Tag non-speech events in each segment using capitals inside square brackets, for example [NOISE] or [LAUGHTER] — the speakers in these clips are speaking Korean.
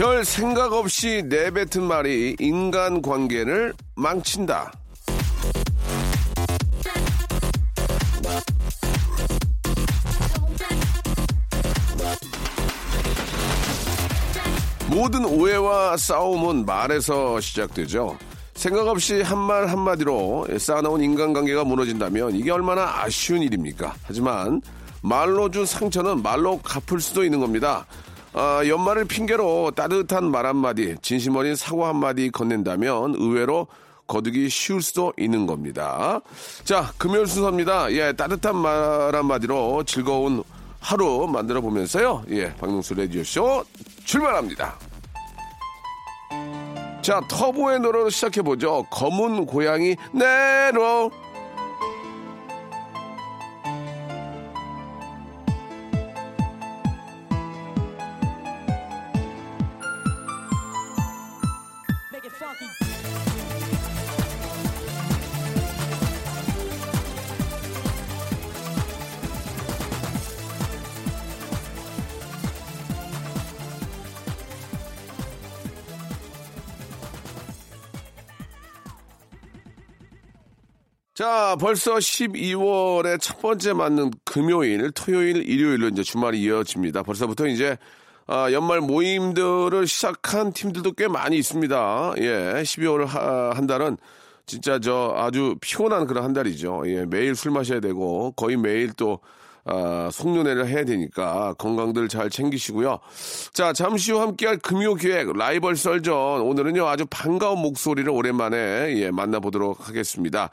별 생각 없이 내뱉은 말이 인간 관계를 망친다 모든 오해와 싸움은 말에서 시작되죠. 생각 없이 한 말 한마디로 쌓아놓은 인간관계가 무너진다면 이게 얼마나 아쉬운 일입니까? 하지만 말로 준 상처는 말로 갚을 수도 있는 겁니다. 아, 연말을 핑계로 따뜻한 말 한마디, 진심 어린 사과 한마디 건넨다면 의외로 거두기 쉬울 수도 있는 겁니다. 자, 금요일 순서입니다. 예, 따뜻한 말 한마디로 즐거운 하루 만들어 보면서요. 예, 박명수 라디오쇼 출발합니다. 자, 터보의 노래로 시작해보죠. 검은 고양이 내로. 자, 벌써 12월의 첫 번째 맞는 금요일, 토요일, 일요일로 이제 주말이 이어집니다. 벌써부터 이제 아, 연말 모임들을 시작한 팀들도 꽤 많이 있습니다. 예, 12월 하, 한 달은 진짜 저 아주 피곤한 그런 한 달이죠. 예, 매일 술 마셔야 되고 거의 매일 또 아, 송년회를 해야 되니까 건강들 잘 챙기시고요. 자, 잠시 후 함께할 금요 기획 라이벌 썰전 오늘은요 아주 반가운 목소리를 오랜만에 예, 만나보도록 하겠습니다.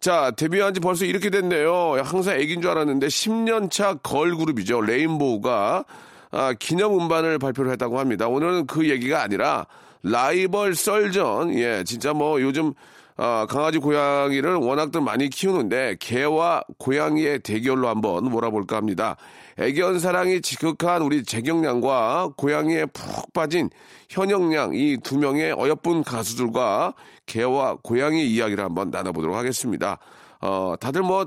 자, 데뷔한 지 벌써 이렇게 됐네요. 항상 애기인 줄 알았는데 10년 차 걸그룹이죠. 레인보우가 아, 기념 음반을 발표를 했다고 합니다. 오늘은 그 얘기가 아니라 라이벌 썰전. 예, 진짜 뭐 요즘 아, 강아지 고양이를 워낙들 많이 키우는데 개와 고양이의 대결로 한번 몰아볼까 합니다. 애견 사랑이 지극한 우리 재경량과 고양이에 푹 빠진 현영량 이 두 명의 어여쁜 가수들과 개와 고양이 이야기를 한번 나눠보도록 하겠습니다. 어, 다들 뭐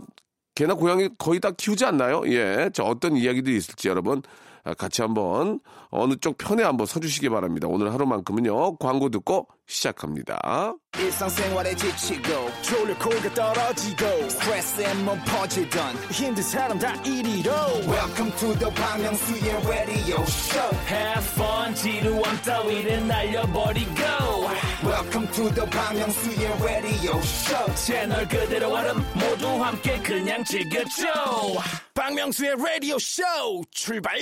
개나 고양이 거의 다 키우지 않나요? 예, 저 어떤 이야기들이 있을지 여러분 아, 같이 한번 어느 쪽 편에 한번 서주시기 바랍니다. 오늘 하루만큼은요 광고 듣고 시작합니다. 일상생활에 지치고, 졸려 코가 떨어지고, 스트레스에 몸 퍼지던, 힘든 사람 다 이리로. welcome to the Bang Myung-soo's radio show Have fun 지루함 따위를 날려버리고. Welcome to the Myung-soo's radio show. 채널 그대로 얼음 모두 함께 그냥 즐겨줘. 박명수의 라디오 쇼 출발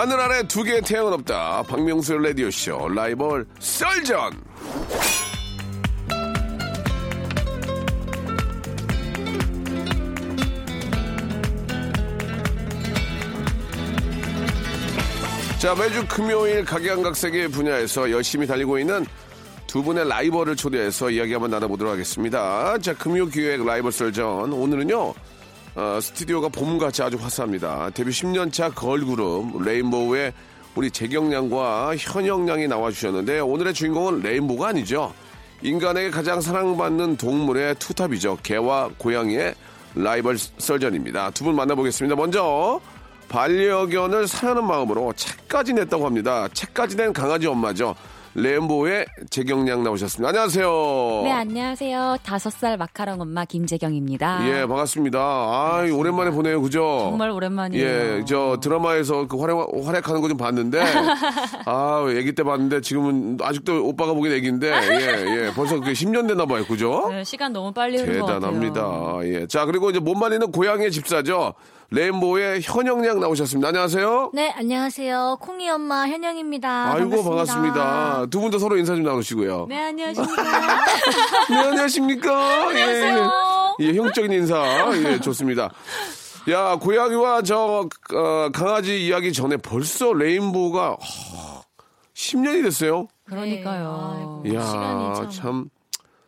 하늘 아래 두 개의 태양은 없다. 박명수의 라디오쇼 라이벌 썰전. 자, 매주 금요일 각양각색의 분야에서 열심히 달리고 있는 두 분의 라이벌을 초대해서 이야기 한번 나눠보도록 하겠습니다. 자, 금요 기획 라이벌 썰전. 오늘은요, 어, 스튜디오가 봄같이 아주 화사합니다. 데뷔 10년차 걸그룹 레인보우의 우리 재경량과 현영량이 나와주셨는데 오늘의 주인공은 레인보우가 아니죠. 인간에게 가장 사랑받는 동물의 투톱이죠. 개와 고양이의 라이벌 썰전입니다. 두 분 만나보겠습니다. 먼저 반려견을 사랑하는 마음으로 책까지 냈다고 합니다. 책까지 낸 강아지 엄마죠. 레인보우의 재경량 나오셨습니다. 안녕하세요. 네, 안녕하세요. 다섯 살 마카롱 엄마 김재경입니다. 예, 반갑습니다. 아, 오랜만에 보네요. 그죠? 정말 오랜만이에요. 예, 저 드라마에서 그 활약, 활약하는 거 좀 봤는데, [LAUGHS] 아, 애기 때 봤는데 지금은 아직도 오빠가 보기엔 애기인데, 예, 예, 벌써 그게 10년 됐나 봐요. 그죠? 네, 시간 너무 빨리 흐른 것 같아요. 대단합니다. 예. 자, 그리고 이제 못 말리는 고양이의 집사죠. 레인보우의 현영양 나오셨습니다. 안녕하세요. 네, 안녕하세요. 콩이 엄마 현영입니다. 아이고 반갑습니다. 두 분도 서로 인사 좀 나누시고요. 네, 안녕하십니까. [LAUGHS] 네, 안녕하십니까? 안녕하세요. 예, 예, 형식적인 인사. 예, 좋습니다. 야, 고양이와 저, 어, 강아지 이야기 전에 벌써 레인보우가, 허, 10년이 됐어요. 그러니까요. 네, 이야, 시간이 참. 참.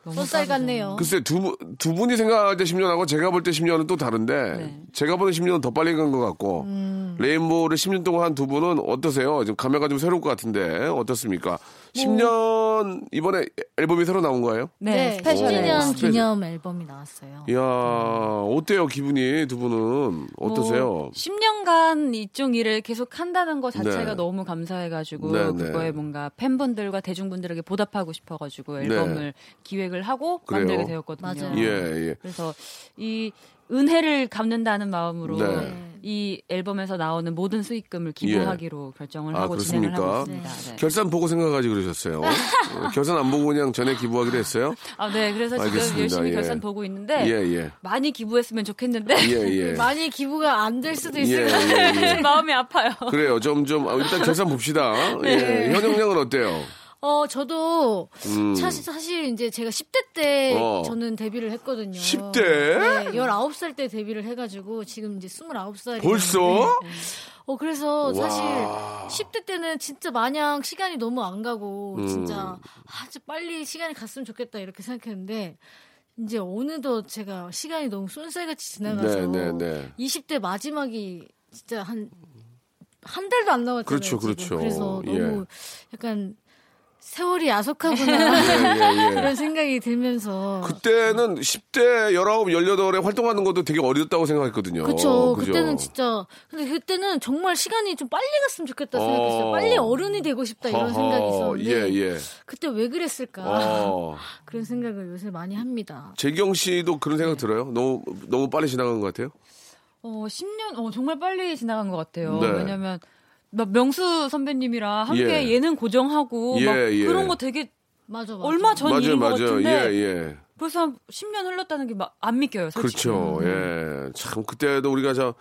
쏜살 같네요. 글쎄, 두, 분- 두 분이 생각할 때 10년하고 제가 볼 때 10년은 또 다른데, 네. 제가 보는 10년은 더 빨리 간 것 같고, 음. 레인보우를 10년 동안 한 두 분은 어떠세요? 지금 감회가 좀 새로울 것 같은데, 어떻습니까? 10년, 이번에 앨범이 새로 나온 거예요? 네, 네, special. 10주년 special. 기념 앨범이 나왔어요. 이야, 어때요, 기분이? 두 분은? 어떠세요? 뭐 10년간 이쪽 일을 계속 한다는 것 자체가 네. 너무 감사해가지고 네, 네. 그거에 뭔가 팬분들과 대중분들에게 보답하고 싶어가지고 앨범을 기획을 하고 네. 그래요? 만들게 되었거든요. 맞아요. 예, 예. 그래서 이 은혜를 갚는다는 마음으로 네. 이 앨범에서 나오는 모든 수익금을 기부하기로 결정을 아, 하고 진행을 하고 그렇습니까? 있습니다. 네. 결산 보고 생각하지 그러셨어요. [LAUGHS] 어, 결산 안 보고 그냥 전에 기부하기로 했어요? 아, 네. 그래서 지금 알겠습니다. 열심히 예. 결산 보고 있는데 예, 예. 많이 기부했으면 좋겠는데 예, 예. [LAUGHS] 많이 기부가 안 될 수도 예, 있을 것 같아요. 예, 예. [LAUGHS] 마음이 아파요. 그래요. 좀, 좀, 아, 일단 결산 봅시다. 네. 예. 현영량은 어때요? 어, 저도 음. 사실, 사실 이제 제가 10대 때 어. 저는 데뷔를 했거든요. 10대? 네, 19살 때 데뷔를 해가지고 지금 이제 29살이. 벌써? 어, 그래서 사실 와. 10대 때는 진짜 마냥 시간이 너무 안 가고 음. 진짜 아주 빨리 시간이 갔으면 좋겠다 이렇게 생각했는데 이제 어느덧 제가 시간이 너무 쏜살같이 지나가서 네, 네, 네. 20대 마지막이 진짜 한한 달도 안 남았잖아요. 그렇죠, 지금. 그렇죠. 그래서 예. 너무 약간 세월이 야속하구나 [LAUGHS] 예, 예. 그런 생각이 들면서 그때는 10대, 19, 18에 활동하는 것도 되게 어렸다고 생각했거든요. 그쵸. 그죠? 그때는 진짜 근데 그때는 정말 시간이 좀 빨리 갔으면 좋겠다 어. 생각했어요. 빨리 어른이 되고 싶다 이런 허허, 생각이 있었는데 예, 예. 그때 왜 그랬을까 어. [LAUGHS] 그런 생각을 요새 많이 합니다. 재경 씨도 그런 생각 들어요? 너무, 너무 빨리 지나간 것 같아요? 어, 10년, 어, 정말 빨리 지나간 것 같아요. 네. 왜냐면, 막 명수 선배님이랑 함께 예. 예능 고정하고, 예, 막 예. 그런 거 되게 맞아 맞아. 얼마 전 맞아요, 일인 것 맞아요. 같은데, 예, 예. 벌써 한 10년 흘렀다는 게막안 믿겨요, 솔직히. 그렇죠. 예. 참, 그때도 우리가 저,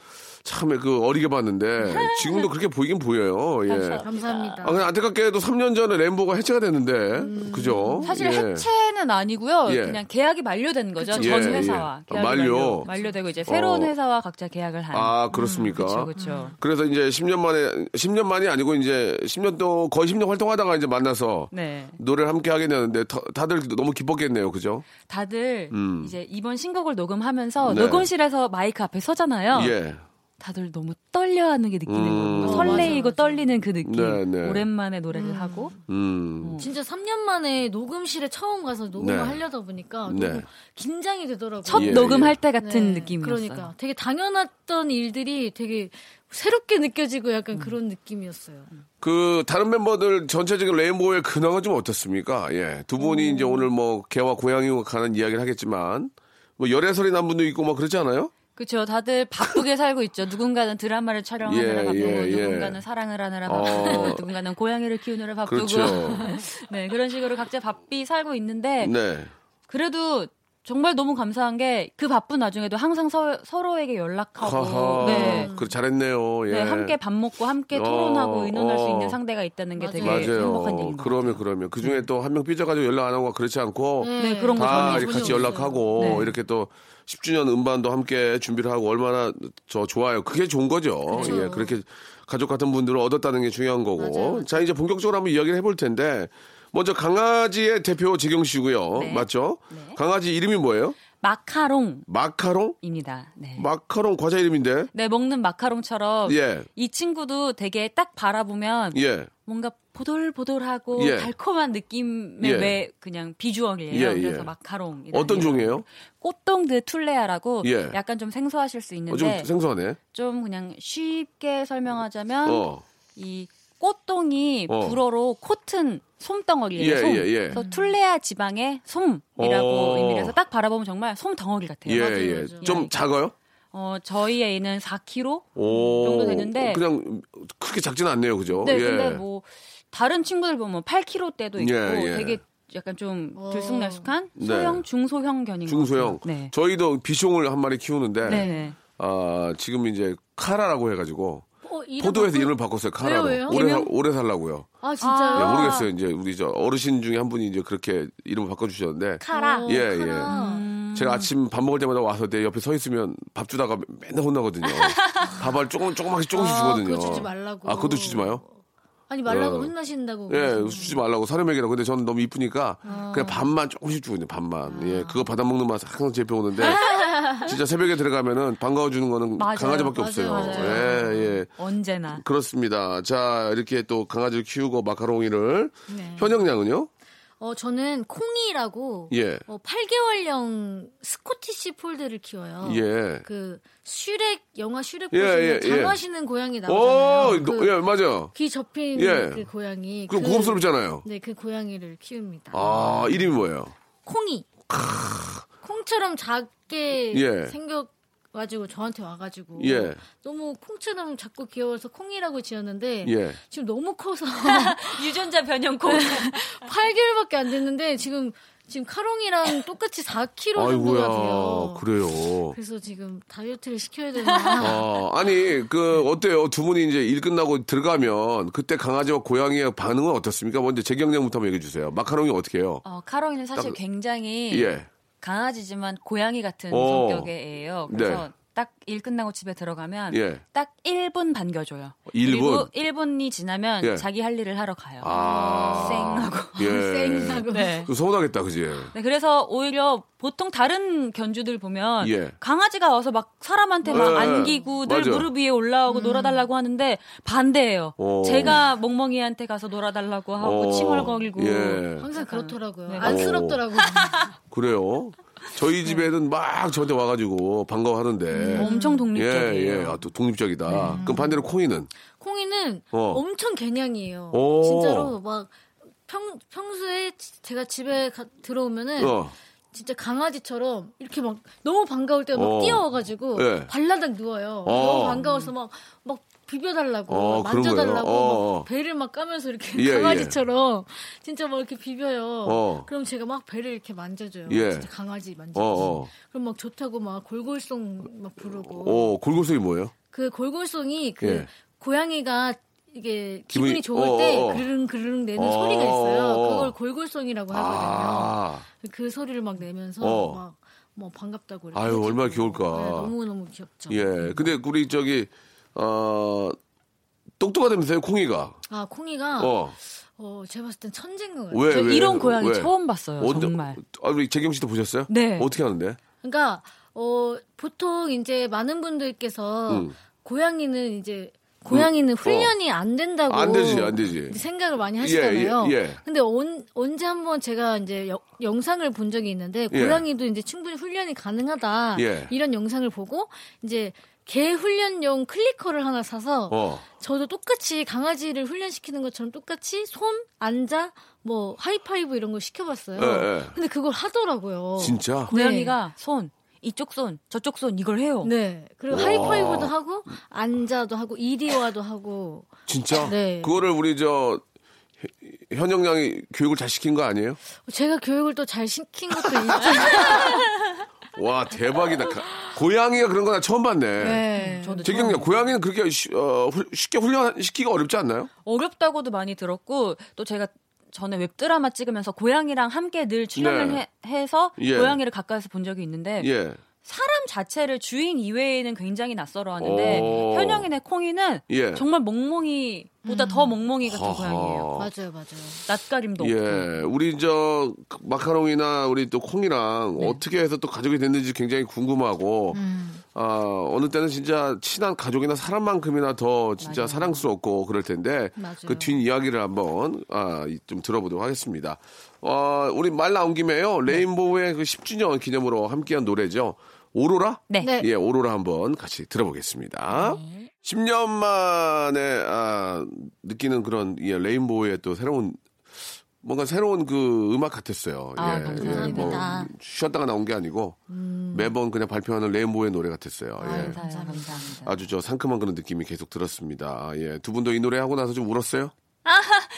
참, 그, 어리게 봤는데, 지금도 그렇게 보이긴 보여요. 예. 감사합니다. 아, 그냥 안타깝게도 3년 전에 램보가 해체가 됐는데, 그죠? 사실 예. 해체는 아니고요. 예. 그냥 계약이 만료된 거죠. 그쵸. 전 예, 회사와. 예. 계약이 만료. 만료. 만료 되고 이제 새로운 어. 회사와 각자 계약을 한. 아, 그렇습니까? 그렇죠, 그렇죠. 그래서 이제 10년 만에, 10년 만이 아니고 이제 10년 또 거의 10년 활동하다가 이제 만나서 네. 노래를 함께 하게 되는데 다- 다들 너무 기뻤겠네요. 그죠? 다들 음. 이제 이번 신곡을 녹음하면서 네. 녹음실에서 마이크 앞에 서잖아요. 예. 다들 너무 떨려하는 게 느끼는 음. 거예요. 어, 설레이고 맞아, 맞아. 떨리는 그 느낌. 네, 네. 오랜만에 노래를 하고. 음. 진짜 3년 만에 녹음실에 처음 가서 녹음을 네. 하려다 보니까 네. 너무 긴장이 되더라고요. 첫 예, 녹음할 예. 때 같은 네, 느낌이었어요. 그러니까 되게 당연했던 일들이 되게 새롭게 느껴지고 음. 약간 그런 느낌이었어요. 그 다른 멤버들 전체적인 레인보우의 근황은 좀 어떻습니까? 예. 두 분이 이제 오늘 뭐 개와 고양이와 가는 이야기를 하겠지만 뭐 열애설이 난 분도 있고 뭐 그렇지 않아요? 그렇죠. 다들 바쁘게 살고 있죠. 누군가는 드라마를 촬영하느라 예, 바쁘고, 예, 예. 누군가는 사랑을 하느라 바쁘고, 어. [LAUGHS] 누군가는 고양이를 키우느라 바쁘고. 그렇죠. [LAUGHS] 네, 그런 식으로 각자 바삐 살고 있는데, 네. 그래도 정말 너무 감사한 게 그 바쁜 와중에도 항상 서, 서로에게 연락하고, 하하. 네. 그 잘했네요. 예. 네, 함께 밥 먹고 함께 어, 토론하고 의논할 수 어. 있는 상대가 있다는 게 되게 맞아요. 행복한 맞아요. 일인 것 그러면. 그러면 그 중에 또 한 명 삐져가지고 연락 안 하고 그렇지 않고 네, 그런 거다 같이 전혀 연락하고 네. 이렇게 또 10주년 음반도 함께 준비를 하고 얼마나 저 좋아요. 그게 좋은 거죠. 예, 그렇게 가족 같은 분들을 얻었다는 게 중요한 거고. 맞아요, 맞아요. 자, 이제 본격적으로 한번 이야기를 해볼 텐데 먼저 강아지의 대표 재경 씨고요. 네. 맞죠? 네. 강아지 이름이 뭐예요? 마카롱입니다. 마카롱? 네. 마카롱 과자 이름인데. 네, 먹는 마카롱처럼 예. 이 친구도 되게 딱 바라보면 예. 뭔가 보들보들하고 예. 달콤한 느낌의 예. 왜 그냥 비주얼이에요. 예, 예. 그래서 마카롱. 어떤 종이에요? Coton de Tuléar라고 예. 약간 좀 생소하실 수 어, 있는데 좀 생소하네. 좀 그냥 쉽게 설명하자면 어. 이 coton이 어. 불어로 cotton 솜덩어리예요. 예, 솜. 예, 예. 그래서 Tuléar 지방의 솜이라고 어. 의미해서 딱 바라보면 정말 솜 덩어리 같아요. 예, 맞아요, 예. 맞아요. 좀 작아요? 어, 저희 애는 4kg 오. 정도 되는데 그냥 그렇게 작지는 않네요. 그죠? 네, 예. 근데 뭐 다른 친구들 보면 8kg 대도 있고 예, 예. 되게 약간 좀 어. 들쑥날쑥한 네. 소형 중소형 견인 것 중소형. 같아요. 네. 저희도 비숑을 한 마리 키우는데 네. 아, 지금 이제 카라라고 해가지고 어, 이름 포도에서 바꾸- 이름을 바꿨어요. 카라로. 왜요, 왜요? 오래, 살? 오래 살라고요. 아 진짜요? 예, 아. 모르겠어요. 이제 우리 저 어르신 중에 한 분이 이제 그렇게 이름을 바꿔주셨는데 카라. 어, 예, 카라. 제가 아침 밥 먹을 때마다 와서 내 옆에 서 있으면 밥 주다가 맨날 혼나거든요. [LAUGHS] 밥을 조금 조금씩 조금씩 아, 주거든요. 그거 주지 말라고. 아, 그것도 주지 마요? 아니 말라고 어. 혼나신다고. 예, 주지 말라고 사료먹이라고. 근데 저는 너무 이쁘니까 그냥 밥만 조금씩 주거든요. 밥만. 예, 그거 받아 먹는 맛 항상 제표 오는데 [LAUGHS] 진짜 새벽에 들어가면은 반가워 주는 거는 맞아요. 강아지밖에 맞아요, 없어요. 맞아요. 예, 예. 언제나. 그렇습니다. 자, 이렇게 또 강아지를 키우고 마카롱이를 네. 현영 양은요? 어 저는 콩이라고 예. 어, 8개월령 Scottish Fold를 키워요. 예. 그 슈렉 영화 슈렉 예, 보시면 예, 예. 장화 신은 고양이 오, 나오잖아요. 너- 그 예, 맞아. 귀 접힌 예. 그 고양이. 그럼 고급스럽잖아요. 네, 그 고양이를 키웁니다. 아, 이름이 뭐예요? 콩이. 콩처럼 작 게 예. 생겨 가지고 저한테 와가지고 예. 너무 콩처럼 작고 귀여워서 콩이라고 지었는데 예. 지금 너무 커서 [LAUGHS] 유전자 변형 콩. 8개월밖에 [LAUGHS] 안 됐는데 지금 지금 카롱이랑 똑같이 4kg 정도가 돼요. 그래요. 그래서 지금 다이어트를 시켜야 되나. 아, 아니, 그, 어때요? 두 분이 이제 일 끝나고 들어가면 그때 강아지와 고양이의 반응은 어떻습니까? 먼저 재경량부터 한번 얘기해 주세요. 마카롱이 어떻게 해요? 어, 카롱이는 사실 딱- 굉장히 예. 강아지지만 고양이 같은 어. 성격의 애예요. 그래서 네. 딱 일 끝나고 집에 들어가면 예. 딱 1분 반겨줘요. 1분? 그리고 1분이 지나면 예. 자기 할 일을 하러 가요. 아. 쌩하고. 예. [LAUGHS] 쌩하고. 네. 좀 서운하겠다, 그지? 네, 그래서 오히려 보통 다른 견주들 보면 예. 강아지가 와서 막 사람한테 막 예, 안기고 늘 맞아. 무릎 위에 올라오고 놀아달라고 하는데 반대예요. 어. 제가 멍멍이한테 가서 놀아달라고 하고 어. 칭얼거리고 예. 항상 그렇더라고요. 네. 안쓰럽더라고요. 그래요. 저희 집에는 막 저한테 와가지고 반가워하는데. 엄청 예, 독립적이에요. 예. 아, 또 독립적이다. 그럼 반대로 콩이는? 콩이는 어. 엄청 개냥이에요. 오. 진짜로 막 평, 평소에 제가 집에 가- 들어오면은 어. 진짜 강아지처럼 이렇게 막 너무 반가울 때막 어. 뛰어와가지고 예. 발라닥 누워요. 어. 너무 반가워서 막, 막 비벼달라고, 어, 만져달라고? 어, 어. 막 배를 막 까면서 이렇게 예, 강아지처럼 진짜 막 이렇게 비벼요. 어. 그럼 제가 막 배를 이렇게 만져줘요. 예. 진짜 강아지 만지듯이. 어, 어. 그럼 막 좋다고 막 골골송 막 부르고. 어, 골골송이 뭐예요? 그 골골송이 그 예. 고양이가 이게 기분이- 기분이 좋을 어, 때 어, 어. 그릉 그릉 내는 어, 소리가 있어요. 어, 어. 그걸 골골송이라고 하거든요. 아. 그 소리를 막 내면서 어. 막뭐 반갑다고 아유. 얼마나 귀여울까. 네, 너무 너무 귀엽죠. 예. 근데 우리 저기, 어, 똑똑하다면서요, 콩이가. 아 콩이가 어. 어. 제가 봤을 땐 천재인 것 같아요. 왜, 저 왜? 이런 고양이 왜? 처음 봤어요. 언제- 정말. 아, 우리 재경 씨도 보셨어요? 네. 어떻게 하는데? 그러니까 어 보통 이제 많은 분들께서 음. 고양이는 이제 고양이는 훈련이 안 된다고 안 되지, 안 되지. 생각을 많이 하시잖아요. 예, 예. 근데 언, 언제 한번 제가 이제 여- 영상을 본 적이 있는데 예. 고양이도 이제 충분히 훈련이 가능하다 예. 이런 영상을 보고 이제 개 훈련용 클리커를 하나 사서 어. 저도 똑같이 강아지를 훈련시키는 것처럼 똑같이 손 앉아 뭐 하이파이브 이런 거 시켜봤어요. 예, 예. 근데 그걸 하더라고요. 진짜? 고양이가 손, 이쪽 손, 저쪽 손 이걸 해요. 네. 그리고 하이파이브도 하고 앉아도 하고 이리와도 하고 진짜? 네. 그거를 우리 저, 현영 양이 교육을 잘 시킨 거 아니에요? 제가 교육을 또 잘 시킨 것도 있죠. [LAUGHS] 와, 대박이다. 가- 고양이가 그런 거나 처음 봤네. 네. 저도 재경 양, 고양이는 그렇게 쉬- 어, 훌- 쉽게 훈련시키기가 어렵지 않나요? 어렵다고도 많이 들었고 또 제가 전에 웹드라마 찍으면서 고양이랑 함께 늘 출연을 네. 해, 서 예. 고양이를 가까이서 본 적이 있는데 예. 사람 자체를 주인 이외에는 굉장히 낯설어하는데 오. 현영이네 콩이는 예. 정말 멍멍이 보다 더 멍멍이 같은 하하. 고양이에요. 맞아요, 맞아요. 낯가림도 없고. 예, 우리 저 마카롱이나 우리 또 콩이랑 네. 어떻게 해서 또 가족이 됐는지 굉장히 궁금하고, 음. 아 어느 때는 진짜 친한 가족이나 사람만큼이나 더 진짜 사랑스럽고 그럴 텐데 맞아요. 그뒷 이야기를 한번 아, 좀 들어보도록 하겠습니다. 어, 우리 말 나온 김에요 레인보우의 그 10주년 기념으로 함께한 노래죠. 오로라? 네. 네. 예, 오로라 한번 같이 들어보겠습니다. 10년 만에 아, 느끼는 그런 예, 레인보우의 또 새로운 뭔가 새로운 그 음악 같았어요. 아, 예, 감사합니다. 음. 뭐 쉬었다가 나온 게 아니고 매번 그냥 발표하는 레인보우의 노래 같았어요. 예. 감사해요. 감사합니다. 아주 저 상큼한 그런 느낌이 계속 들었습니다. 아, 예. 두 분도 이 노래 하고 나서 좀 울었어요?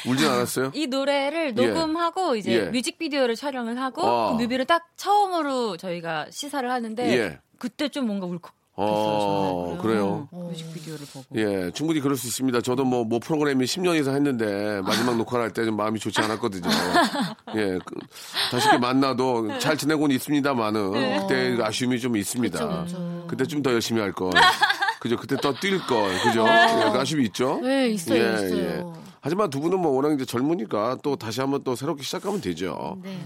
울진 않았어요? 이 노래를 예. 녹음하고 이제 예. 뮤직비디오를 촬영을 하고 아. 그 뮤비를 딱 처음으로 저희가 시사를 하는데 예. 그때 좀 뭔가 울컥 어, 그래요. 뮤직비디오를 보고. 예, 충분히 그럴 수 있습니다. 저도 뭐, 뭐 프로그램이 10년 이상 했는데 마지막 녹화를 할 때 좀 마음이 좋지 않았거든요. [LAUGHS] 예, 그, 다시 이렇게 만나도 잘 지내고는 있습니다만은 그때 아쉬움이 좀 있습니다. 그쵸, 그쵸. 그때 좀 더 열심히 할 걸. 그죠? 그때 더 뛸 걸. 그죠? 예, 그 아쉬움이 있죠? 네, 있어요, 있어요. 하지만 두 분은 뭐 워낙 이제 젊으니까 또 다시 한번 또 새롭게 시작하면 되죠. 네.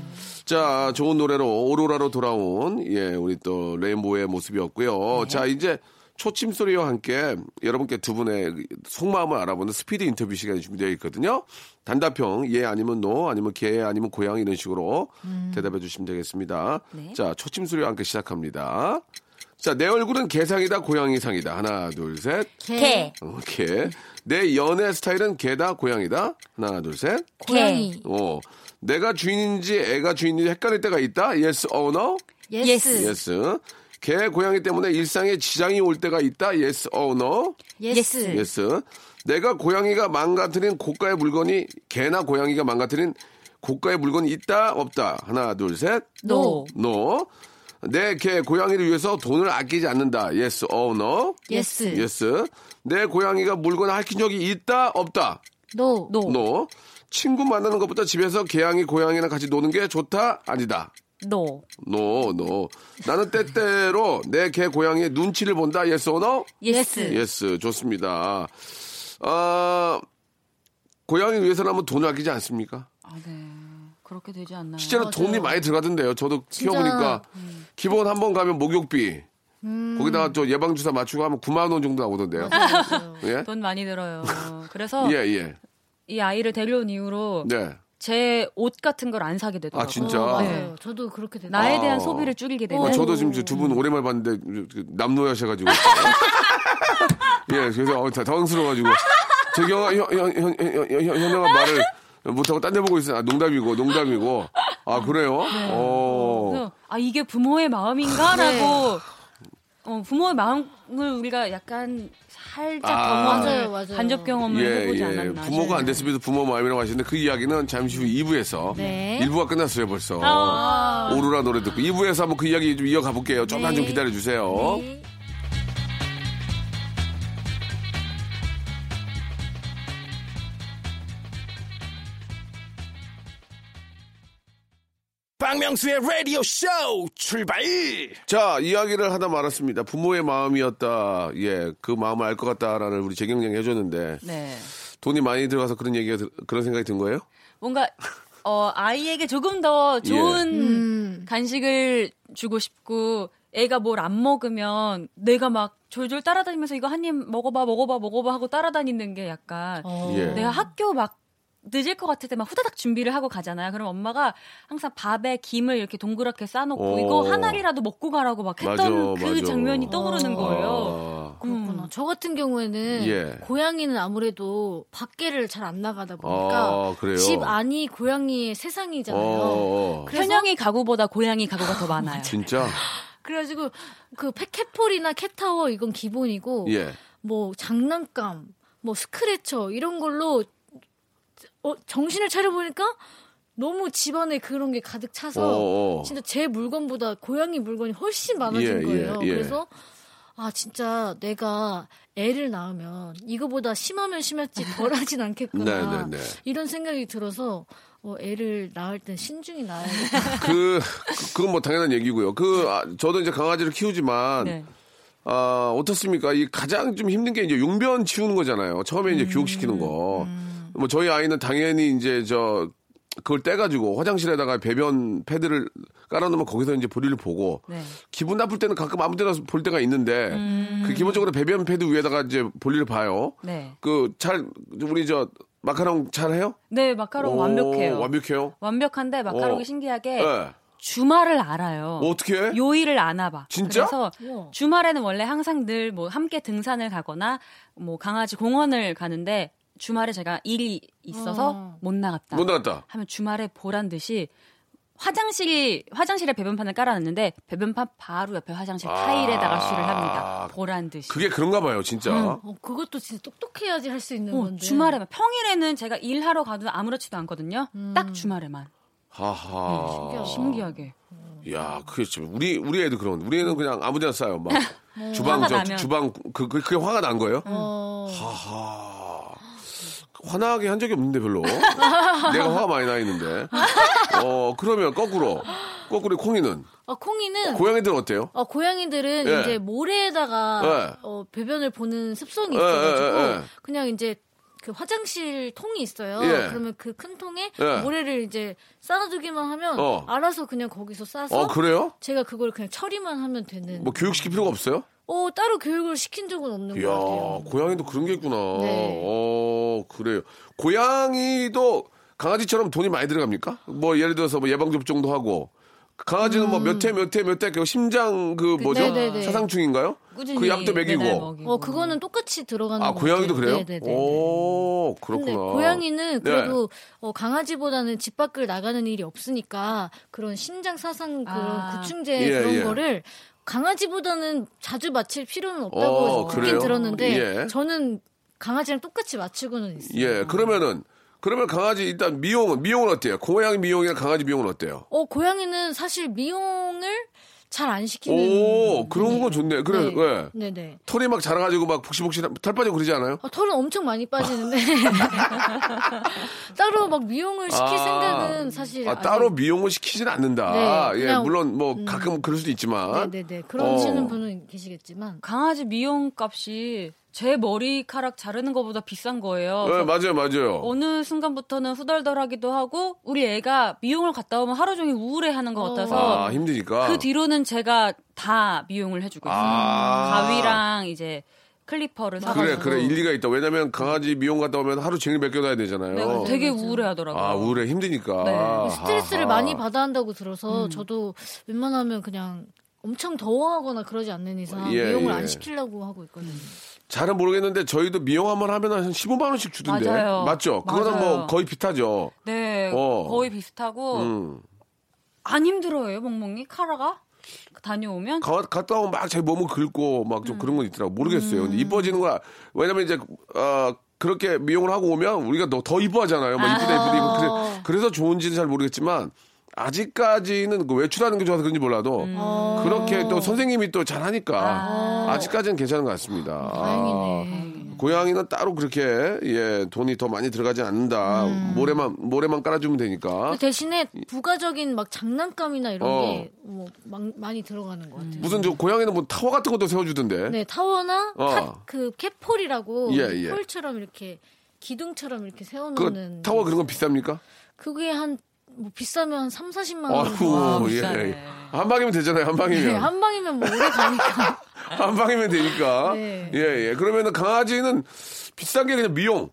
자, 좋은 노래로 오로라로 돌아온 예, 우리 또 레인보우의 모습이었고요. 네. 자, 이제 초침 소리와 함께 여러분께 두 분의 속마음을 알아보는 스피드 인터뷰 시간이 준비되어 있거든요. 단답형 예 아니면 no 아니면 개 아니면 고양 이런 식으로 음. 대답해 주시면 되겠습니다. 네. 자, 초침 소리와 함께 시작합니다. 자, 내 얼굴은 개상이다 고양이상이다. 하나, 둘, 셋. 개. 오케이. 내 연애 스타일은 개다 고양이다. 하나, 둘, 셋. 고양이. 어. 내가 주인인지 애가 주인인지 헷갈릴 때가 있다. Yes or no? Yes. Yes. 개, 고양이 때문에 일상에 지장이 올 때가 있다. Yes or no? Yes. Yes. 내가 고양이가 망가뜨린 고가의 물건이 개나 고양이가 망가뜨린 고가의 물건이 있다. 없다. 하나, 둘, 셋. No. No. 내 개, 고양이를 위해서 돈을 아끼지 않는다. Yes or no? Yes. Yes. 내 고양이가 물건을 할퀸 적이 있다. 없다. No. No. No. 친구 만나는 것보다 집에서 개양이 고양이랑 같이 노는 게 좋다? 아니다. No. No, no. 나는 때때로 내 개 고양이의 눈치를 본다. yes 오너? 예스. 예스. 좋습니다. 아, 고양이 위해서라면 돈을 아끼지 않습니까? 아, 네. 그렇게 되지 않나요? 실제로 맞아요. 돈이 많이 들어가던데요. 저도 진짜. 키워보니까 기본 한 번 가면 목욕비. 거기다가 또 예방주사 맞추고 하면 9만 원 정도 나오던데요. 예? 돈 많이 들어요. 그래서 예, 예. 이 아이를 데려온 이후로 네. 제옷 같은 걸 안 사게 되더라고요. 아, 진짜? 어, 맞아요. 네. 저도 그렇게 됐어요. 나에 대한 아. 소비를 줄이게 어, 되고. 저도 지금 두 분 오랜만에 봤는데 남노하셔가지고 예 그래서 어, 다 당황스러워가지고 재경아 현현현현현현아 말을 못하고 딴 데 보고 있어요. 아, 농담이고 농담이고 아 그래요? 어. 그래서 아 이게 부모의 마음인가라고 어, 부모의 마음을 우리가 약간 살짝 아. 경험을 맞아요, 맞아요. 간접 경험을 예, 해보지 예. 않았나. 부모가 안 됐으면서 부모 마음이라고 하시는데 그 이야기는 잠시 후 2부에서 네. 1부가 끝났어요 벌써 아. 오로라 노래 듣고 2부에서 한번 그 이야기 좀 이어가 볼게요 조금만 좀 기다려 주세요 네. 박명수의 라디오 쇼 출발 자, 이야기를 하다 말았습니다. 부모의 마음이었다. 예, 그 마음을 알 것 같다라는 우리 재경량이 해줬는데 네. 돈이 많이 들어가서 그런 얘기가 들- 그런 생각이 든 거예요? 뭔가 어, 아이에게 조금 더 좋은 음. 간식을 주고 싶고 애가 뭘 안 먹으면 내가 막 졸졸 따라다니면서 이거 한 입 먹어봐 먹어봐 먹어봐 하고 따라다니는 게 약간 어. 예. 내가 학교 막 늦을 것 같을 때 막 후다닥 준비를 하고 가잖아요. 그럼 엄마가 항상 밥에 김을 이렇게 동그랗게 싸놓고 오. 이거 한 알이라도 먹고 가라고 막 했던 맞아, 그 맞아. 장면이 떠오르는 거예요. 아, 그렇구나. 저 같은 경우에는 예. 고양이는 아무래도 밖에를 잘 안 나가다 보니까 아? 집 안이 고양이의 세상이잖아요. 어, 어. 그래서 현영이 가구보다 고양이 가구가 더 많아요. [LAUGHS] 진짜? [LAUGHS] 그래가지고 그 캣폴이나 캣타워 이건 기본이고 예. 뭐 장난감, 뭐 스크래처 이런 걸로 어, 정신을 차려보니까 너무 집안에 그런 게 가득 차서 어, 어. 진짜 제 물건보다 고양이 물건이 훨씬 많아진 예, 거예요. 예, 예. 그래서 아 진짜 내가 애를 낳으면 이거보다 심하면 심했지 덜하진 않겠구나 [LAUGHS] 네, 네, 네. 이런 생각이 들어서 어, 애를 낳을 땐 신중히 낳아야겠다. 그, [LAUGHS] 그- 그건 뭐 당연한 얘기고요. 그, 아, 저도 이제 강아지를 키우지만, 네. 아, 어떻습니까? 이 가장 좀 힘든 게 이제 용변 치우는 거잖아요. 처음에 이제 음. 교육시키는 거. 뭐 저희 아이는 당연히 이제 저, 그걸 떼가지고 화장실에다가 배변 패드를 깔아놓으면 거기서 이제 볼일을 보고 네. 기분 나쁠 때는 가끔 아무 데나 볼 때가 있는데 음. 그 기본적으로 배변 패드 위에다가 이제 볼일을 봐요. 네. 그 잘 우리 저 마카롱 잘 해요? 네, 마카롱 오, 완벽해요. 완벽해요? 완벽한데 마카롱이 어. 신기하게 네. 주말을 알아요. 어떻게 해? 요일을 아나 봐. 진짜? 그래서 우와. 주말에는 원래 항상 늘 뭐 함께 등산을 가거나 뭐 강아지 공원을 가는데 주말에 제가 일이 있어서 어. 못 나갔다. 못 나갔다. 하면 주말에 보란 듯이 화장실 화장실에 배변판을 깔아놨는데 배변판 바로 옆에 화장실 아. 타일에다가 쉬를 합니다. 보란 듯이. 그게 그런가 봐요, 진짜. 어, 그것도 진짜 똑똑해야지 할 수 있는 어, 건데. 주말에만 평일에는 제가 일하러 가도 아무렇지도 않거든요. 딱 주말에만 하하. 신기하게. 야, 그게 좀 우리 우리 애도 그런. 우리 애는 그냥 아무데나 싸요. 막 [LAUGHS] 주방 화가 저 나면. 주방 그, 그 그게 화가 난 거예요? 어, 하하. 화나게 한 적이 없는데 별로. [LAUGHS] 내가 화가 많이 나 있는데. 어 그러면 거꾸로 거꾸로 콩이는 어, 콩이는 고양이들은 어때요? 어, 고양이들은 예. 이제 모래에다가 예. 어, 배변을 보는 습성이 예, 있어가지고 예, 예, 예. 그냥 이제 그 화장실 통이 있어요. 예. 그러면 그 큰 통에 예. 모래를 이제 쌓아두기만 하면 어. 알아서 그냥 거기서 싸서 어 그래요? 제가 그걸 그냥 처리만 하면 되는. 뭐 교육시킬 필요가 없어요? 어 따로 교육을 시킨 적은 없는 이야 것 같아요. 고양이도 그런 게 있구나. 네. 어 그래요. 고양이도 강아지처럼 돈이 많이 들어갑니까? 뭐 예를 들어서 뭐 예방 접종도 하고 강아지는 뭐몇 회 몇 회 몇 회 그 심장 그 뭐죠 음. 네네네. 사상충인가요? 꾸준히 그 약도 먹이고. 네네, 먹이고. 어 그거는 똑같이 들어가는 아것 고양이도. 그래요? 네네네. 오 그렇구나. 고양이는 네. 그래도 어, 강아지보다는 집 밖을 나가는 일이 없으니까 그런 신장 사상 그런 아. 구충제 예, 그런 예. 거를 강아지보다는 자주 맞힐 필요는 어, 없다고 그래요? 듣긴 들었는데 예. 저는 강아지랑 똑같이 맞추고는 있어요. 예 그러면은 그러면 강아지 일단 미용은 미용은 어때요? 고양이 미용이랑 강아지 미용은 어때요? 어 고양이는 사실 미용을 잘 안 시키는. 오 그런 거 좋네. 그래 네. 왜? 네네. 털이 막 자라가지고 막 북시북시 털 빠지고 그러지 않아요? 아, 털은 엄청 많이 빠지는데 [LAUGHS] 따로 막 미용을 시킬 아. 생각은 사실 아, 아직- 따로 미용을 시키지는 않는다. 네, 예, 그냥- 물론 뭐 가끔 그럴 수도 있지만. 네네네 그러시는 어. 분은 계시겠지만 강아지 미용 값이 제 머리카락 자르는 것보다 비싼 거예요. 네, 맞아요, 맞아요. 어느 순간부터는 후덜덜하기도 하고 우리 애가 미용을 갔다 오면 하루 종일 우울해하는 것 같아서 아, 힘드니까. 그 뒤로는 제가 다 미용을 해주고 있어요. 아. 가위랑 이제 클리퍼를 사가지고. 그래, 그래, 일리가 있다. 왜냐면 강아지 미용 갔다 오면 하루 종일 맡겨놔야 되잖아요. 네, 그래서 되게 우울해하더라고요. 아, 우울해, 힘드니까. 네. 스트레스를 아하. 많이 받아 한다고 들어서 음. 저도 웬만하면 그냥 엄청 더워하거나 그러지 않는 이상 예, 미용을 예. 안 시키려고 하고 있거든요. 잘은 모르겠는데 저희도 미용 한 번 하면 한 15만 원씩 주던데. 맞아요. 맞죠? 그거는 맞아요. 뭐 거의 비슷하죠. 네, 어. 거의 비슷하고 음. 안 힘들어요, 멍멍이 카라가 다녀오면. 가, 갔다 오면 막 자기 몸을 긁고 막 음. 좀 그런 건 있더라고. 모르겠어요. 근데 이뻐지는 거야. 왜냐면 이제, 어, 그렇게 미용을 하고 오면 우리가 더, 더 이뻐하잖아요. 뭐 이쁘다, 이쁘다, 이쁘다. 그래, 그래서 좋은지는 잘 모르겠지만, 아직까지는 그 외출하는 게 좋아서 그런지 몰라도, 음. 그렇게 또 선생님이 또 잘하니까, 아. 아. 직까지는 괜찮은 것 같습니다. 다행이네. 아, 고양이는 따로 그렇게, 예, 돈이 더 많이 들어가지 않는다. 음. 모래만, 모래만 깔아주면 되니까. 그 대신에 부가적인 막 장난감이나 이런 어. 게뭐 많이 들어가는 것 같아요. 무슨 저 고양이는 뭐 타워 같은 것도 세워주던데. 네 타워나 어. cat- 그 cat pole이라고 예, 예. pole처럼 이렇게 기둥처럼 이렇게 그 세워놓는 타워 그런 건 비쌉니까? 그게 한 뭐 비싸면 한 3, 40만 원. 아이고, 예. 예. 한 방이면 되잖아요, 한 방이면. 네, 한 방이면 뭐 오래 가니까. [LAUGHS] 한 방이면 되니까. 네. 예, 예. 그러면은 강아지는 비싼 게 그냥 미용.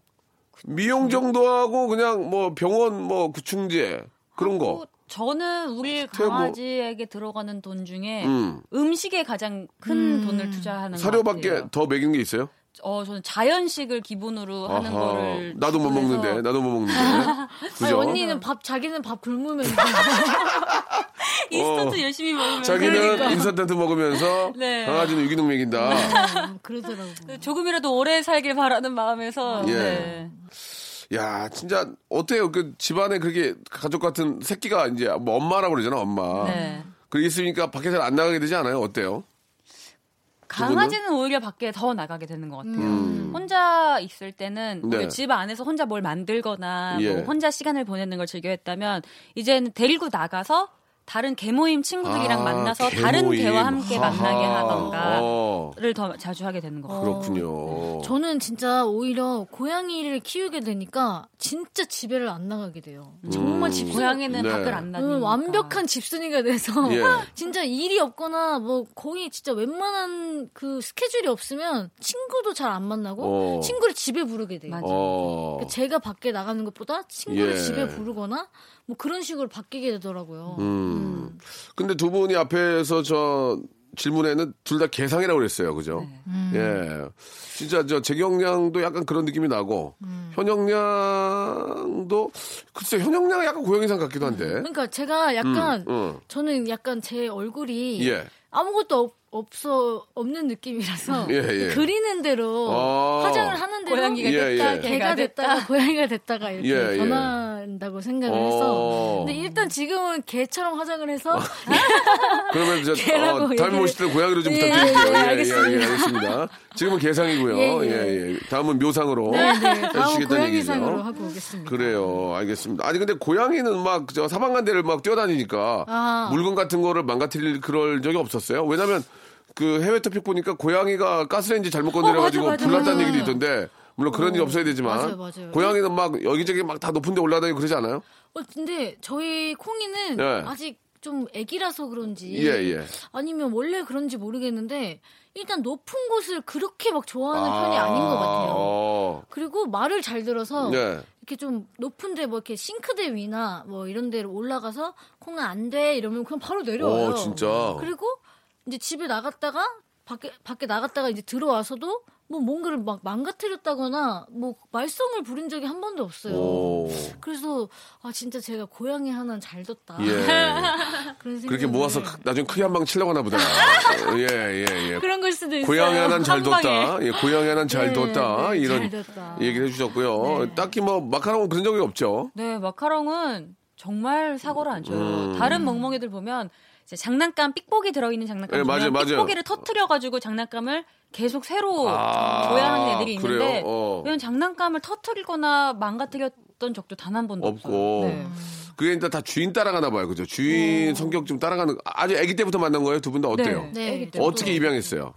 미용 정도 하고 그냥 뭐 병원 뭐 구충제 그런 거. 저는 우리 강아지에게 들어가는 돈 중에 음. 음. 식에 가장 큰 돈을 투자하는 것 사료밖에. 더 먹이는 게 있어요? 어, 저는 자연식을 기본으로 하는 아하. 거를 나도 못 그래서 먹는데, 나도 못 먹는데. [LAUGHS] 아니? 언니는 밥 자기는 밥 굶으면 [LAUGHS] 인스턴트 어. 열심히 먹으면 자기는 그러니까. 인스턴트 먹으면서 [LAUGHS] 네. 강아지는 유기농 먹인다. 그러더라고. 조금이라도 오래 살길 바라는 마음에서 예. 네. 야, 진짜 어때요? 그 집안에 그렇게 가족 같은 새끼가 이제 뭐 엄마라고 그러잖아, 엄마. 네. 그게 있으니까 밖에 잘 안 나가게 되지 않아요? 어때요? 강아지는 오히려 밖에 더 나가게 되는 것 같아요. 혼자 있을 때는 음. 네. 집 안에서 혼자 뭘 만들거나 예. 뭐 혼자 시간을 보내는 걸 즐겨했다면 이제는 데리고 나가서 다른 개모임 친구들이랑 아, 만나서 개모임. 다른 개와 함께 하하. 만나게 하던가를 어, 더 자주 하게 되는 것 같아요. 그렇군요. 저는 진짜 오히려 고양이를 키우게 되니까 진짜 집에를 안 나가게 돼요. 정말 집순이 고양이는 네. 밖을 안 나니까 음, 완벽한 집순이가 돼서 [LAUGHS] 예. [LAUGHS] 진짜 일이 없거나 뭐 거의 진짜 웬만한 그 스케줄이 없으면 친구도 잘 안 만나고 어. 친구를 집에 부르게 돼요. 맞아. 어. 그러니까 제가 밖에 나가는 것보다 친구를 예. 집에 부르거나 뭐 그런 식으로 바뀌게 되더라고요. 음. 근데 두 분이 앞에서 저 질문에는 둘 다 개상이라고 그랬어요. 그죠? 네. 예. 진짜 저 재경량도 약간 그런 느낌이 나고 음. 현영량도 글쎄 현영량은 약간 고양이상 같기도 한데. 그러니까 제가 약간 음, 음. 저는 약간 제 얼굴이 예. 아무것도 없, 없어 없는 느낌이라서 [LAUGHS] 예, 예. 그리는 대로 아. 화장을 하는 대로 고양이가 예, 됐다, 예. 개가 됐다가 고양이가 됐다가 이렇게 예, 예. 변한다고 생각을 어. 해서 근데 일단 지금은 개처럼 화장을 해서 [LAUGHS] 그러면 저 개라고 어, 다음에 오실 때 고양이로 좀 예, 부탁드릴게요. 예, 예, 예, 알겠습니다. 예, 알겠습니다. 지금은 개상이고요. 예, 예, 예. 다음은 묘상으로 네, 네. 다음 해주시겠다는 고양이상으로 얘기죠. 하고 오겠습니다. 그래요. 알겠습니다. 아니 근데 고양이는 막 저 사방간대를 막 뛰어다니니까 아. 물건 같은 거를 망가뜨릴 그럴 적이 없었어요. 왜냐면 그 해외 토픽 보니까 고양이가 가스레인지 잘못 건드려가지고 어, 맞아, 맞아. 불났다는 음. 얘기도 있던데 물론 그런 일이 없어야 되지만 맞아요, 맞아요. 고양이는 막 여기저기 막 다 높은 데 올라다니고 그러지 않아요? 어, 근데 저희 콩이는 예. 아직 좀 애기라서 그런지 예, 예. 아니면 원래 그런지 모르겠는데 일단 높은 곳을 그렇게 막 좋아하는 편이 아닌 것 같아요. 어. 그리고 말을 잘 들어서 네. 이렇게 좀 높은데 뭐 이렇게 싱크대 위나 뭐 이런 데로 올라가서 콩아 안돼 이러면 그냥 바로 내려와요. 어, 진짜. 그리고 이제 집에 나갔다가 밖에 밖에 나갔다가 이제 들어와서도 뭐 뭔가를 막 망가뜨렸다거나 뭐 말썽을 부린 적이 한 번도 없어요. 오. 그래서 아 진짜 제가 고양이 하나는 잘 뒀다. 예. [LAUGHS] 그렇게 모아서 나중에 크게 한 방 치려고 하나 보다. [LAUGHS] 예, 예, 예. 그런 걸 수도 있어요. 고양이 하나는 잘. 뒀다. 예, 고양이 하나는 잘 네, 뒀다. 네, 이런 잘 뒀다. 얘기를 해주셨고요. 네. 딱히 뭐 마카롱은 그런 적이 없죠. 네, 마카롱은 정말 사고를 안 쳐요. 음. 다른 멍멍이들 보면 장난감 삑복이 들어있는 장난감 네, 맞아요, 맞아요. 삑복이를 터트려가지고 장난감을 계속 새로 아, 줘야 하는 애들이 있는데? 어. 왜냐면 장난감을 터트리거나 망가뜨렸던 적도 단 한 번도 없고. 네. 그게 일단 다 주인 따라가나 봐요. 그죠? 주인 성격 좀 따라가는, 아주 아기 때부터 만난 거예요? 두 분 다 어때요? 네. 애기 때부터. 어떻게 입양했어요?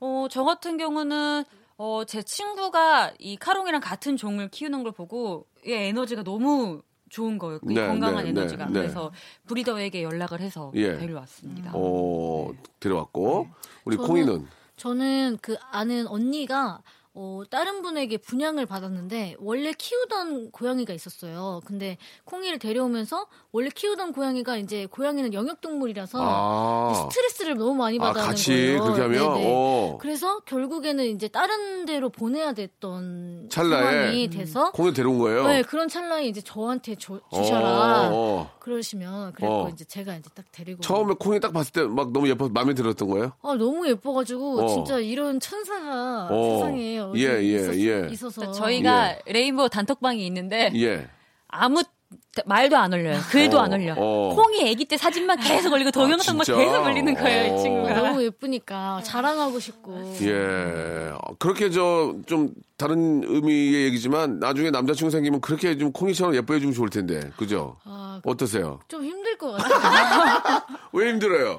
어, 저 같은 경우는 어, 제 친구가 이 카롱이랑 같은 종을 키우는 걸 보고 얘 에너지가 너무 좋은 거예요. 이 네, 건강한 네, 에너지가. 네, 네. 그래서 브리더에게 연락을 해서 예. 데려왔습니다. 어, 데려왔고. 우리 저는- 콩이는? 저는 그 아는 언니가 어, 다른 분에게 분양을 받았는데 원래 키우던 고양이가 있었어요. 근데 콩이를 데려오면서 원래 키우던 고양이가 이제 고양이는 영역 동물이라서 아. 스트레스를 너무 많이 아, 받아하는 같이 거예요. 그렇게 하면? 네네. 어. 그래서 결국에는 이제 다른 데로 보내야 됐던 찰나에? 상황이 돼서 콩이 데려온 거예요? 네, 그런 찰나에 이제 저한테 줘- 주셔라. 어, 어. 그러시면 어. 이제 제가 이제 딱 데리고 처음에 콩이 딱 봤을 때 막 너무 예뻐서 마음에 들었던 거예요? 아 너무 예뻐가지고 어. 진짜 이런 천사가 어. 세상에 예, 예, 예. 있어서 저희가 레인보우 단톡방이 있는데 예. 아무 말도 안 올려요. 글도 어, 안 올려. 어. 콩이 아기 때 사진만 계속 올리고 동영상만 진짜? 계속 올리는 거예요, 어. 이 친구가. 너무 예쁘니까 자랑하고 싶고 예. 그렇게 저 좀 다른 의미의 얘기지만 나중에 남자친구 생기면 그렇게 좀 콩이처럼 예뻐해 주면 좋을 텐데. 그죠? 아, 어떠세요? 좀 힘들 것 같아요. [LAUGHS] 왜 힘들어요?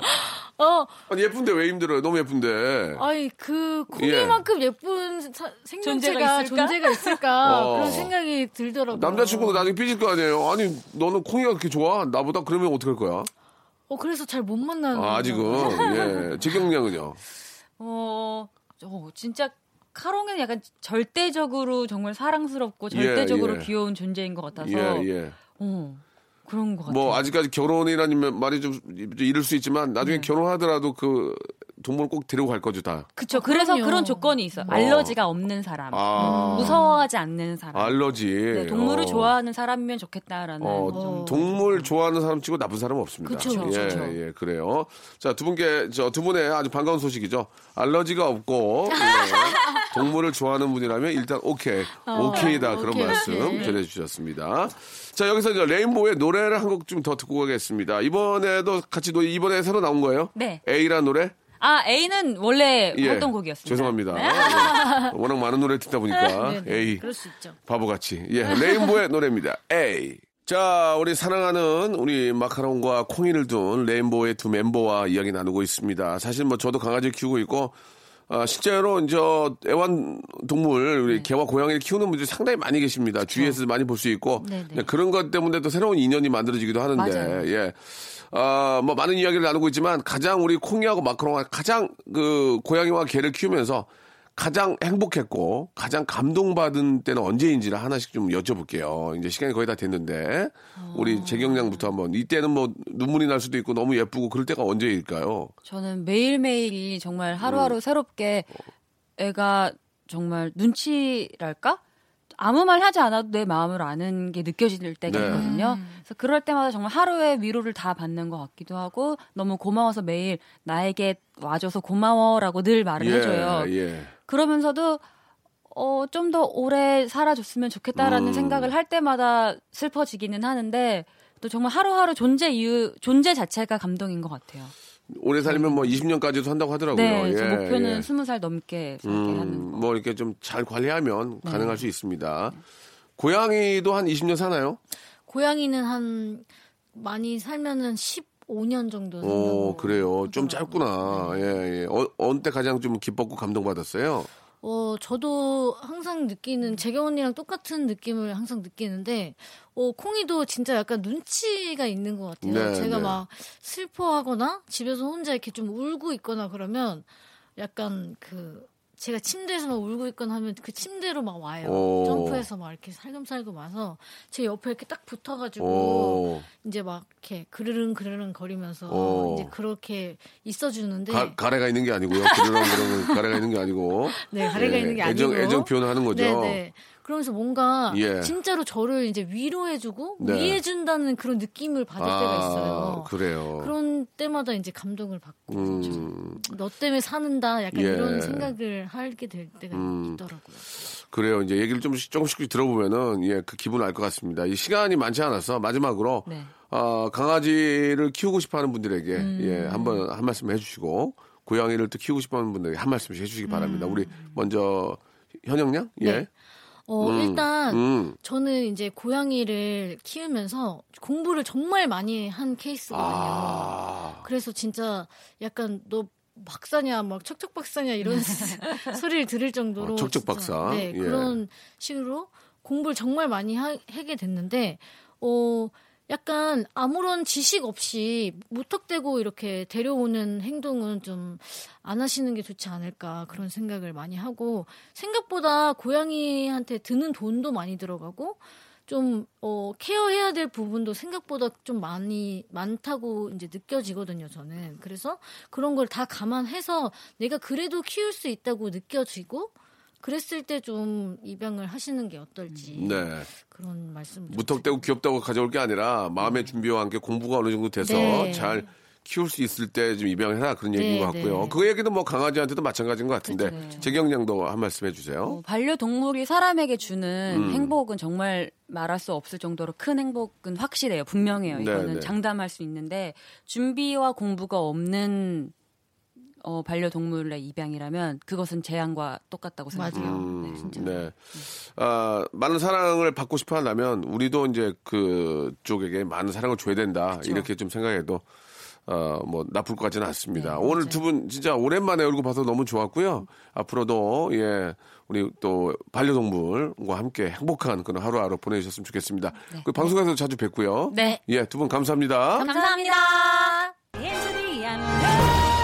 어, 아니, 예쁜데 왜 힘들어요? 너무 예쁜데. 아니 그 콩이만큼 예쁜 사- 생명체가 존재가 있을까? 존재가 있을까 [LAUGHS] 어. 그런 생각이 들더라고요. 남자친구도 나중에 삐질 거 아니에요? 아니, 너는 콩이가 그렇게 좋아? 나보다? 그러면 어떡할 거야? 어 그래서 잘 못 만나는. 아, 아직은. 예. 직경량은요? [LAUGHS] 어, 어, 진짜 카롱은 약간 절대적으로 정말 사랑스럽고 예, 절대적으로 예. 귀여운 존재인 것 같아서 예, 예. 어, 그런 것 같아요. 뭐, 아직까지 결혼이라는 말이 좀 이를 수 있지만 나중에 네. 결혼하더라도 그 동물을 꼭 데리고 갈 거죠, 다. 그쵸. 그래서 그럼요. 그런 조건이 있어 요. 알러지가 없는 사람, 아. 무서워하지 않는 사람. 알러지. 네, 동물을 어. 좋아하는 사람이면 좋겠다라는. 어, 좀. 동물 좋아하는 사람 치고 나쁜 사람은 없습니다. 그쵸, 예, 그쵸. 예, 그래요. 자, 두 분께, 저, 두 분의 아주 반가운 소식이죠. 알러지가 없고, 예, [LAUGHS] 동물을 좋아하는 분이라면 일단 오케이. 오케이다. 그런 오케이, 말씀 오케이. 전해주셨습니다. 자, 여기서 이제 레인보우의 노래를 한 곡 좀 더 듣고 가겠습니다. 이번에도 같이 노래, 이번에 새로 나온 거예요? 네. A란 노래? 아, A는 원래 예. 활동 곡이었습니다. 죄송합니다. 네. 예. 워낙 많은 노래 듣다 보니까. [LAUGHS] 네, 네. A. 그럴 수 있죠. 바보같이. 예, 레인보의 노래입니다. A. 자, 우리 사랑하는 우리 마카롱과 콩이를 둔 레인보의 두 멤버와 이야기 나누고 있습니다. 사실 뭐 저도 강아지 키우고 있고, 아, 실제로 이제 애완 동물, 우리 개와 고양이를 키우는 분들이 상당히 많이 계십니다. 주위에서 많이 볼 수 있고, 네네. 네, 그런 것 때문에 또 새로운 인연이 만들어지기도 하는데, 맞아요. 예. 아, 뭐 많은 이야기를 나누고 있지만 가장 우리 콩이하고 마카롱가 가장 그 고양이와 개를 키우면서 가장 행복했고 가장 감동받은 때는 언제인지를 하나씩 좀 여쭤볼게요. 이제 시간이 거의 다 됐는데 우리 재경량부터 한번 이때는 뭐 눈물이 날 수도 있고 너무 예쁘고 그럴 때가 언제일까요? 저는 매일매일이 정말 하루하루 음. 새롭게 애가 정말 눈치랄까? 아무 말 하지 않아도 내 마음을 아는 게 느껴질 때가 네. 있거든요. 그래서 그럴 때마다 정말 하루의 위로를 다 받는 것 같기도 하고 너무 고마워서 매일 나에게 와줘서 고마워라고 늘 말을 해줘요. 예. 그러면서도 어, 좀 더 오래 살아줬으면 좋겠다라는 음. 생각을 할 때마다 슬퍼지기는 하는데 또 정말 하루하루 존재 이유 존재 자체가 감동인 것 같아요. 오래 살면 뭐 20년까지도 한다고 하더라고요. 네, 예, 저 목표는 예. 20살 넘게 살게 하는 음, 거. 뭐 이렇게 좀 잘 관리하면 네. 가능할 수 있습니다. 고양이도 한 20년 사나요? 고양이는 한 많이 살면은 15년 정도. 오, 산다고 그래요. 좀. 짧구나. 예, 예. 어, 어느 때 가장 좀 기뻤고 감동받았어요? 어, 저도 항상 느끼는, 재경 언니랑 똑같은 느낌을 항상 느끼는데, 어, 콩이도 진짜 약간 눈치가 있는 것 같아요. 네, 제가 네. 막 슬퍼하거나 집에서 혼자 이렇게 좀 울고 있거나 그러면 약간 그, 제가 침대에서 막 울고 있거나 하면 그 침대로 막 와요. 오. 점프해서 막 이렇게 살금살금 와서 제 옆에 이렇게 딱 붙어가지고 오, 이제 막 이렇게 그르릉 그르릉 거리면서 오. 이제 그렇게 있어주는데 가, 가래가 있는 게 아니고요. 그런 그런 가래가 있는 게 아니고. [LAUGHS] 네 가래가 예, 있는 게 애정, 아니고 애정 표현을 하는 거죠. 네 네. 그러면서 뭔가 예. 진짜로 저를 이제 위로해주고 네. 위해준다는 그런 느낌을 받을 때가 있어요. 그래요. 그런 때마다 이제 감동을 받고 좀 음, 너 때문에 사는다 약간 예. 이런 생각을 하게 될 때가 음. 있더라고요. 그래요. 이제 얘기를 조금씩 조금씩 들어보면은 예, 그 기분을 알것 같습니다. 이 시간이 많지 않아서 마지막으로 네. 어, 강아지를 키우고 싶어하는 분들에게 음. 예, 한번 한 말씀 해주시고 고양이를 또 키우고 싶어하는 분들에게 한 말씀씩 해주시기 바랍니다. 우리 먼저 현영양 예. 음. 네. 어, 음, 일단 음. 저는 이제 고양이를 키우면서 공부를 정말 많이 한 케이스거든요. 아, 그래서 진짜 약간 너 박사냐 막 척척 박사냐 이런 [LAUGHS] 소리를 들을 정도로 어, 척척 박사. 네 예. 그런 식으로 공부를 정말 많이 하, 게 됐는데 어 약간 아무런 지식 없이 무턱대고 이렇게 데려오는 행동은 좀 안 하시는 게 좋지 않을까 그런 생각을 많이 하고 생각보다 고양이한테 드는 돈도 많이 들어가고 좀, 어, 케어해야 될 부분도 생각보다 좀 많이, 많다고 이제 느껴지거든요, 저는. 그래서 그런 걸 다 감안해서 내가 그래도 키울 수 있다고 느껴지고, 그랬을 때 좀 입양을 하시는 게 어떨지. 네. 그런 말씀. 무턱대고 귀엽다고 가져올 게 아니라 마음의 준비와 함께 공부가 어느 정도 돼서 네. 잘 키울 수 있을 때 좀 입양을 해라 그런 얘기인 네, 것 같고요. 네. 그 얘기도 뭐 강아지한테도 마찬가지인 것 같은데 그렇죠, 네. 재경양도 한 말씀 해주세요. 어, 반려동물이 사람에게 주는 음. 행복은 정말 말할 수 없을 정도로 큰 행복은 확실해요. 분명해요. 네, 이거는 네. 장담할 수 있는데 준비와 공부가 없는 어, 반려동물의 입양이라면 그것은 재앙과 똑같다고 생각해요. 음, 네, 진짜. 네. 아, 많은 사랑을 받고 싶어 한다면 우리도 이제 그쪽에게 많은 사랑을 줘야 된다. 이렇게 좀 생각해도 어, 뭐 나쁠 것 같지는 않습니다. 네, 오늘. 두 분 진짜 오랜만에 얼굴 봐서 너무 좋았고요. 앞으로도 예, 우리 또 반려동물과 함께 행복한 그런 하루하루 보내주셨으면 좋겠습니다. 그 방송에서 자주 뵙고요. 네. 예, 두 분 감사합니다. 감사합니다.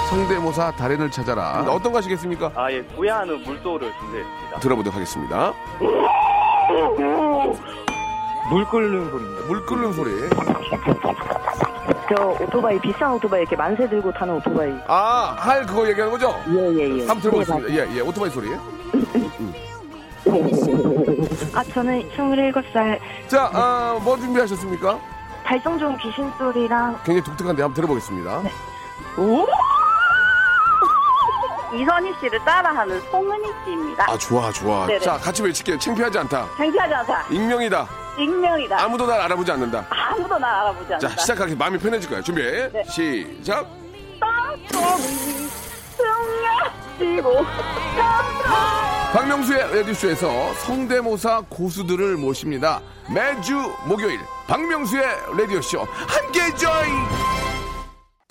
성대모사 달인을 찾아라. 어떤 거 하시겠습니까? 아, 예, 구야하는 물소를 준비했습니다. 들어보도록 하겠습니다. 물 끓는 소리입니다. 물 끓는 소리. 저 오토바이 비싼 오토바이 이렇게 만세 들고 타는 오토바이. 아, 할 그거 얘기하는 거죠? 예예예. 한번 들어보겠습니다. 예, 예, 오토바이 소리. 아 저는 27살 자, 아, 뭐 준비하셨습니까? 발성 좋은 귀신 소리랑 굉장히 독특한데 한번 들어보겠습니다. 오! 이선희 씨를 따라하는 송은희 씨입니다. 아, 좋아, 좋아. 네네. 자, 같이 외칠게요. 창피하지 않다. 창피하지 않다. 익명이다. 익명이다. 아무도 날 알아보지 않는다. 아무도 날 알아보지 않는다. 자, 시작하기 마음이 편해질 거예요. 준비. 네. 시작. 박명수의 라디오쇼에서 성대모사 고수들을 모십니다. 매주 목요일 박명수의 라디오쇼 함께 join.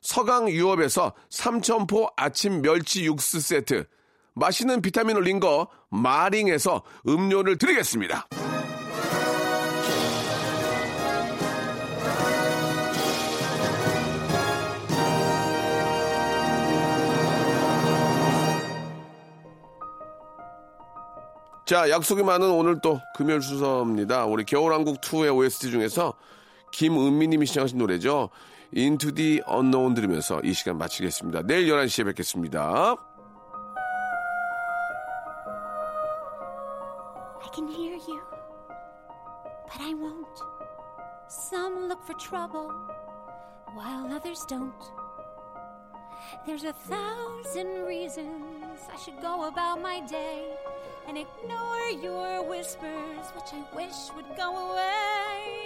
서강 유업에서 삼천포 아침 멸치 육수 세트, 맛있는 비타민을 올린 거 마링에서 음료를 드리겠습니다. 자, 약속이 많은 오늘 또 금요일 순서입니다. 우리 겨울왕국 2의 OST 중에서 김은미님이 시청하신 노래죠. Into the Unknown 들으면서 이 시간 마치겠습니다. 내일 11시에 뵙겠습니다. I can hear you, but I won't. Some look for trouble, while others don't. There's a thousand reasons I should go about my day and ignore your whispers, which I wish would go away.